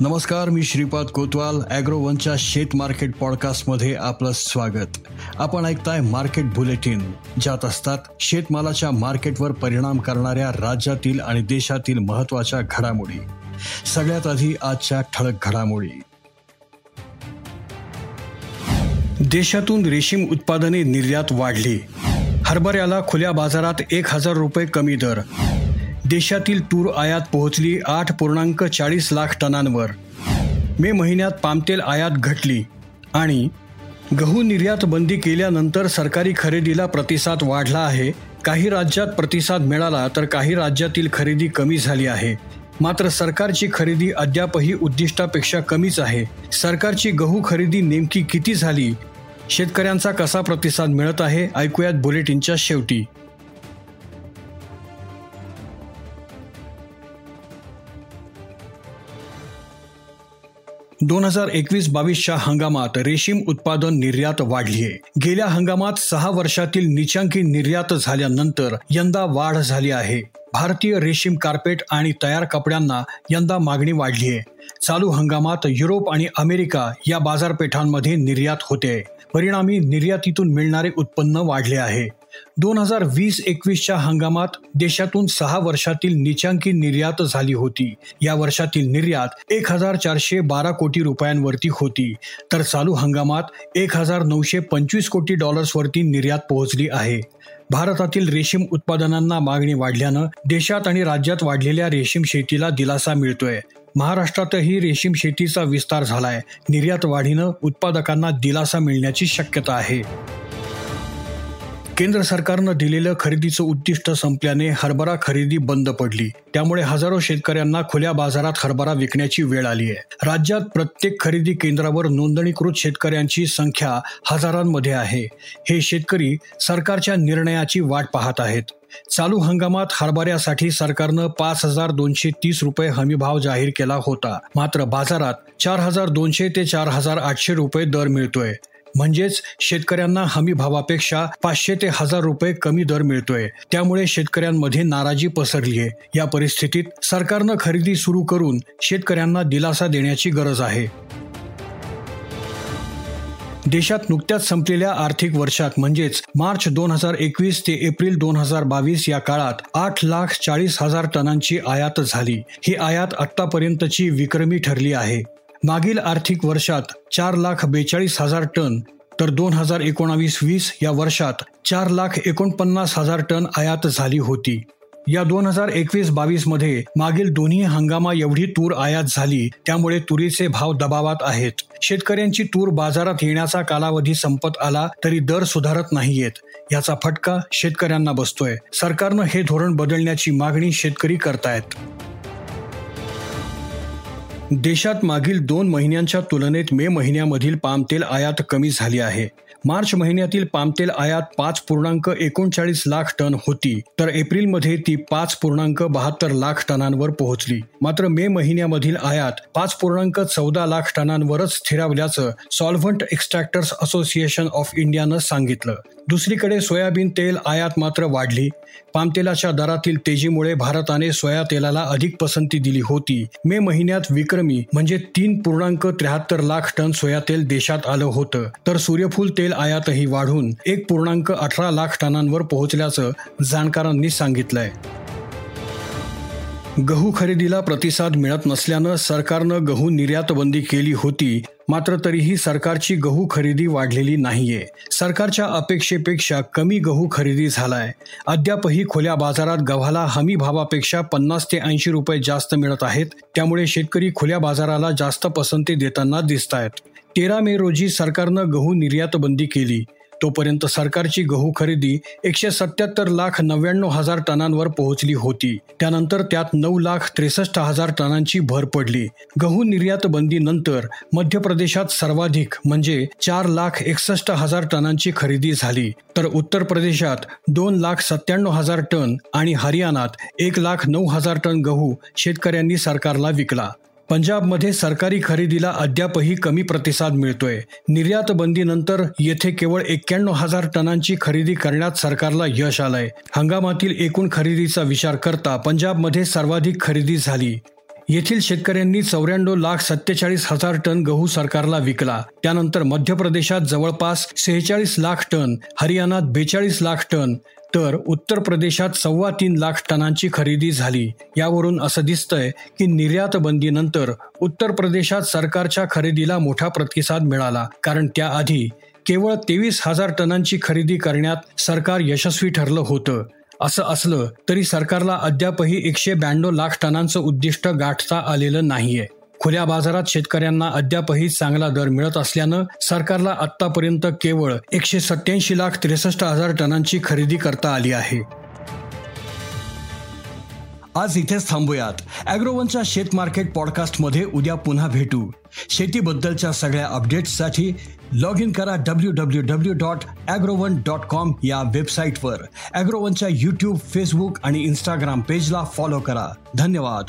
नमस्कार मी श्रीपाद कोतवाल ॲग्रोवनच्या शेत मार्केट पॉडकास्टमध्ये आपलं स्वागत. आपण ऐकताय मार्केट बुलेटिन ज्यात असतात शेतमालाच्या मार्केटवर परिणाम करणाऱ्या राज्यातील आणि देशातील महत्त्वाच्या घडामोडी. सगळ्यात आधी आजच्या ठळक घडामोडी. देशातून रेशीम उत्पादने निर्यात वाढली. हरभऱ्याला खुल्या बाजारात एक हजार रुपये कमी दर. देशातील तूर आयात पोहोचली आठ पूर्णांक चाळीस लाख टनांवर. मे महिन्यात पामतेल आयात घटली आणि गहू निर्यात बंदी केल्यानंतर सरकारी खरेदीला प्रतिसाद वाढला आहे. काही राज्यात प्रतिसाद मिळाला तर काही राज्यातील खरेदी कमी झाली आहे. मात्र सरकारची खरेदी अद्यापही उद्दिष्टापेक्षा कमीच आहे. सरकारची गहू खरेदी नेमकी किती झाली? शेतकऱ्यांचा कसा प्रतिसाद मिळत आहे? ऐकूयात बुलेटिनच्या शेवटी. दोन हजार एकवीस बावीसच्या हंगामात रेशीम उत्पादन निर्यात वाढली आहे. गेल्या हंगामात सहा वर्षातील निचांकी निर्यात झाल्यानंतर यंदा वाढ झाली आहे. भारतीय रेशीम कार्पेट आणि तयार कपड्यांना यंदा मागणी वाढली आहे. चालू हंगामात युरोप आणि अमेरिका या बाजारपेठांमध्ये निर्यात होते. परिणामी निर्यातीतून मिळणारे उत्पन्न वाढले आहे. दोन हजार वीस एकवीसच्या हंगामात देशातून सहा वर्षातील निचांकी निर्यात झाली होती. या वर्षातील निर्यात एक हजार चारशे बारा कोटी रुपयांवरती होती. तर चालू हंगामात एक हजार नऊशे पंचवीस कोटी डॉलर्सवरती निर्यात पोहोचली आहे. भारतातील रेशीम उत्पादनांना मागणी वाढल्यानं देशात आणि राज्यात वाढलेल्या रेशीम शेतीला दिलासा मिळतोय. महाराष्ट्रातही रेशीम शेतीचा विस्तार झालाय. निर्यात वाढीनं उत्पादकांना दिलासा मिळण्याची शक्यता आहे. केंद्र सरकारनं दिलेलं खरेदीचं उद्दिष्ट संपल्याने हरभरा खरेदी बंद पडली. त्यामुळे हजारो शेतकऱ्यांना खुल्या बाजारात हरभरा विकण्याची वेळ आली आहे. राज्यात प्रत्येक खरेदी केंद्रावर नोंदणीकृत शेतकऱ्यांची संख्या हजारांमध्ये आहे. हे शेतकरी सरकारच्या निर्णयाची वाट पाहत आहेत. चालू हंगामात हरभऱ्यासाठी सरकारनं पाच हजार दोनशे तीस रुपये हमीभाव जाहीर केला होता. मात्र बाजारात चार हजार दोनशे ते चार हजार आठशे रुपये दर मिळतोय. म्हणजेच शेतकऱ्यांना हमी भावापेक्षा पाचशे ते हजार रुपये कमी दर मिळतोय. त्यामुळे शेतकऱ्यांमध्ये नाराजी पसरली आहे. या परिस्थितीत सरकारनं खरेदी सुरू करून शेतकऱ्यांना दिलासा देण्याची गरज आहे. देशात नुकत्याच संपलेल्या आर्थिक वर्षात म्हणजेच मार्च दोन हजार एकवीस ते एप्रिल दोन हजार बावीस या काळात आठ लाख चाळीस हजार टनांची आयात झाली. ही आयात आतापर्यंतची विक्रमी ठरली आहे. मागील आर्थिक वर्षात चार लाख बेचाळीस हजार टन तर दोन हजार एकोणावीस वीस या वर्षात चार लाख एकोणपन्नास हजार टन आयात झाली होती. या दोन हजार एकवीस बावीसमध्ये मागील दोन्ही हंगामा एवढी तूर आयात झाली त्यामुळे तुरीचे भाव दबावात आहेत. शेतकऱ्यांची तूर बाजारात येण्याचा कालावधी संपत आला तरी दर सुधारत नाहीयेत. याचा फटका शेतकऱ्यांना बसतोय. सरकारनं हे धोरण बदलण्याची मागणी शेतकरी करतायत. देशात मागील दोन महिन्यांच्या तुलनेत मे महिन्यामधील पामतेल आयात कमी झाली आहे. मार्च महिन्यातील पामतेल आयात पाच पूर्णांक एकोणचाळीस लाख टन होती. तर एप्रिलमध्ये ती पाच पूर्णांक बहात्तर लाख टनांवर पोहोचली. मात्र मे महिन्यामधील आयात पाच पूर्णांक चौदा लाख टनांवरच स्थिरावल्याचं सॉल्व्हंट एक्स्ट्रॅक्टर्स असोसिएशन ऑफ इंडियानं सांगितलं. दुसरीकडे सोयाबीन तेल आयात मात्र वाढली. पामतेलाच्या दरातील तेजीमुळे भारताने सोया तेलाला अधिक पसंती दिली होती. मे महिन्यात विक्रमी म्हणजे तीन पूर्णांक त्र्याहत्तर लाख टन सोया तेल देशात आलं होतं. तर सूर्यफूल तेल आयातही वाढून एक पूर्णांक अठरा लाख टनांवर पोहोचल्याचं जाणकारांनी सांगितलंय. गहू खरेदीला प्रतिसाद मिळत नसल्यानं सरकारनं गहू निर्यात बंदी केली होती मात्र तरीही सरकारची गहू खरेदी वाढलेली नाहीये. सरकारच्या अपेक्षेपेक्षा कमी गहू खरेदी झालाय. अद्यापही खुल्या बाजारात गव्हाला हमी भावापेक्षा पन्नास ते ऐंशी रुपये जास्त मिळत आहेत त्यामुळे शेतकरी खुल्या बाजाराला जास्त पसंती देताना दिसत आहेत तेरा मे रोजी सरकारनं गहू निर्यात बंदी केली. तोपर्यंत सरकारची गहू खरेदी एकशे सत्याहत्तर लाख नव्याण्णव हजार टनांवर पोहोचली होती. त्यानंतर त्यात नऊ लाख त्रेसष्ट हजार टनांची भर पडली. गहू निर्यात बंदीनंतर मध्य प्रदेशात सर्वाधिक म्हणजे चार लाख एकसष्ट हजार टनांची खरेदी झाली. तर उत्तर प्रदेशात दोन लाख सत्त्याण्णव हजार टन आणि हरियाणात एक लाख नऊ हजार टन गहू शेतकऱ्यांनी सरकारला विकला. पंजाबमध्ये सरकारी खरेदीला अद्यापही कमी प्रतिसाद मिळतोय. निर्यात बंदीनंतर येथे केवळ एक्क्याण्णव हजार टनांची खरेदी करण्यात सरकारला यश आलंय. हंगामातील एकूण खरेदीचा विचार करता पंजाबमध्ये सर्वाधिक खरेदी झाली. येथील शेतकऱ्यांनी चौऱ्याण्णव लाख सत्तेचाळीस हजार टन गहू सरकारला विकला. त्यानंतर मध्य प्रदेशात जवळपास सेहेचाळीस लाख टन हरियाणात बेचाळीस लाख टन तर उत्तर प्रदेशात सव्वा तीन लाख टनांची खरेदी झाली. यावरून असं दिसतंय की निर्यात बंदीनंतर उत्तर प्रदेशात सरकारच्या खरेदीला मोठा प्रतिसाद मिळाला. कारण त्याआधी केवळ तेवीस हजार टनांची खरेदी करण्यात सरकार यशस्वी ठरलं होतं. असं असलं तरी सरकारला अद्यापही एकशे ब्याण्णव लाख टनांचं उद्दिष्ट गाठता आलेलं नाहीये. खुल्या बाजारात शेतकऱ्यांना अद्यापही चांगला दर मिळत असल्यानं सरकारला आतापर्यंत केवळ एकशे सत्याऐंशी लाख त्रेसष्ट हजार टनांची खरेदी करता आली आहे. आज इथेच थांबूयात. अॅग्रोवनच्या शेत मार्केट पॉडकास्टमध्ये उद्या पुन्हा भेटू. शेतीबद्दलच्या सगळ्या अपडेट्ससाठी लॉग इन करा W W W dot Agrowon dot com या वेबसाईटवर. अॅग्रोवनच्या यूट्यूब फेसबुक आणि इंस्टाग्राम पेजला फॉलो करा. धन्यवाद.